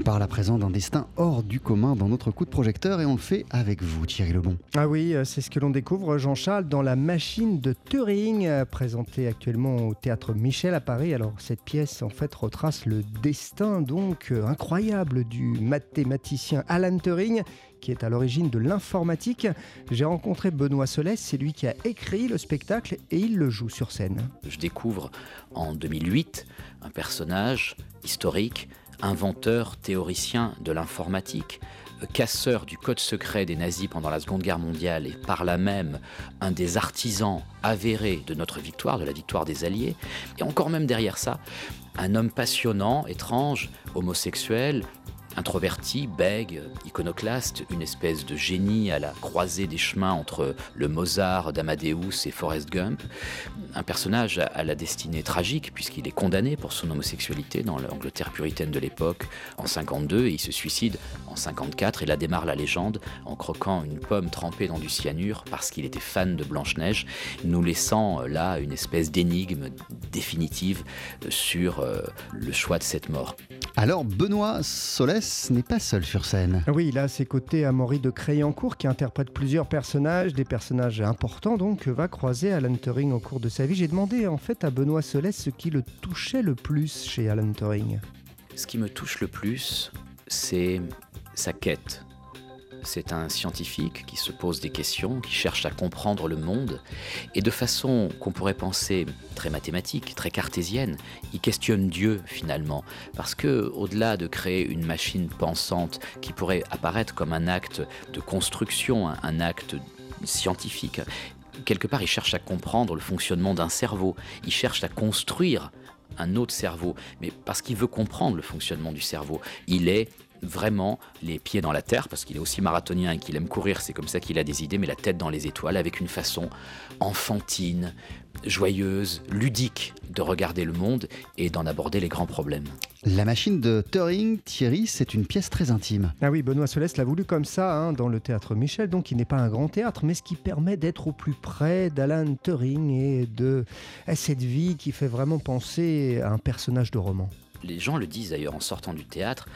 On parle à présent d'un destin hors du commun dans notre coup de projecteur et on le fait avec vous Thierry Lebon. Ah oui, euh, c'est ce que l'on découvre Jean-Charles dans La machine de Turing, euh, présentée actuellement au théâtre Michel à Paris. Alors cette pièce en fait retrace le destin donc euh, incroyable du mathématicien Alan Turing qui est à l'origine de l'informatique. J'ai rencontré Benoît Solès, c'est lui qui a écrit le spectacle et il le joue sur scène. Je découvre en 2008 un personnage historique, inventeur, théoricien de l'informatique, casseur du code secret des nazis pendant la Seconde Guerre mondiale et par là même un des artisans avérés de notre victoire, de la victoire des Alliés, et encore même derrière ça, un homme passionnant, étrange, homosexuel, Introverti, bègue, iconoclaste, une espèce de génie à la croisée des chemins entre le Mozart d'Amadeus et Forrest Gump, un personnage à la destinée tragique puisqu'il est condamné pour son homosexualité dans l'Angleterre puritaine de l'époque en 52 et il se suicide en 54 et là démarre la légende en croquant une pomme trempée dans du cyanure parce qu'il était fan de Blanche-Neige, nous laissant là une espèce d'énigme définitive sur euh, le choix de cette mort. Alors Benoît Solès n'est pas seul sur scène. Oui, il a à ses côtés Amaury de Créancourt qui interprète plusieurs personnages, des personnages importants donc, va croiser Alan Turing au cours de sa vie. J'ai demandé en fait à Benoît Solès ce qui le touchait le plus chez Alan Turing. Ce qui me touche le plus, c'est sa quête c'est un scientifique qui se pose des questions, qui cherche à comprendre le monde, et de façon qu'on pourrait penser très mathématique, très cartésienne, il questionne Dieu finalement, parce que au-delà de créer une machine pensante qui pourrait apparaître comme un acte de construction, un acte scientifique, quelque part il cherche à comprendre le fonctionnement d'un cerveau, il cherche à construire un autre cerveau, mais parce qu'il veut comprendre le fonctionnement du cerveau. Il est vraiment les pieds dans la terre, parce qu'il est aussi marathonien et qu'il aime courir, c'est comme ça qu'il a des idées, mais la tête dans les étoiles, avec une façon enfantine, joyeuse, ludique de regarder le monde et d'en aborder les grands problèmes. La machine de Turing, Thierry, c'est une pièce très intime. Ah oui, Benoît Solès l'a voulu comme ça, hein, dans le théâtre Michel, donc il n'est pas un grand théâtre, mais ce qui permet d'être au plus près d'Alan Turing et de cette vie qui fait vraiment penser à un personnage de roman. Les gens le disent d'ailleurs en sortant du théâtre,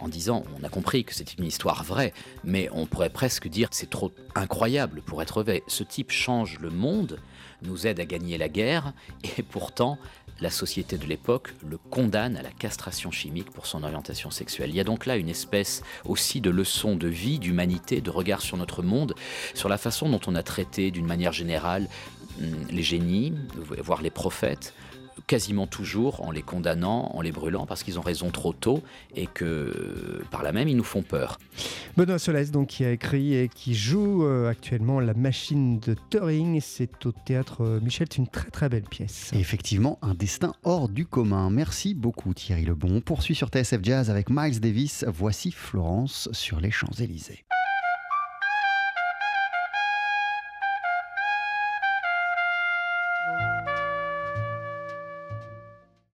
en disant on a compris que c'est une histoire vraie, mais on pourrait presque dire que c'est trop incroyable pour être vrai. Ce type change le monde, nous aide à gagner la guerre, et pourtant la société de l'époque le condamne à la castration chimique pour son orientation sexuelle. Il y a donc là une espèce aussi de leçon de vie, d'humanité, de regard sur notre monde, sur la façon dont on a traité d'une manière générale hum, les génies, voire les prophètes, quasiment toujours en les condamnant, en les brûlant, parce qu'ils ont raison trop tôt et que par là même ils nous font peur. Benoît Solès, donc, qui a écrit et qui joue euh, actuellement La machine de Turing, c'est au théâtre euh, Michel, c'est une très très belle pièce. Et effectivement, un destin hors du commun. Merci beaucoup Thierry Lebon. On poursuit sur TSF Jazz avec Miles Davis. Voici Florence sur les Champs-Élysées.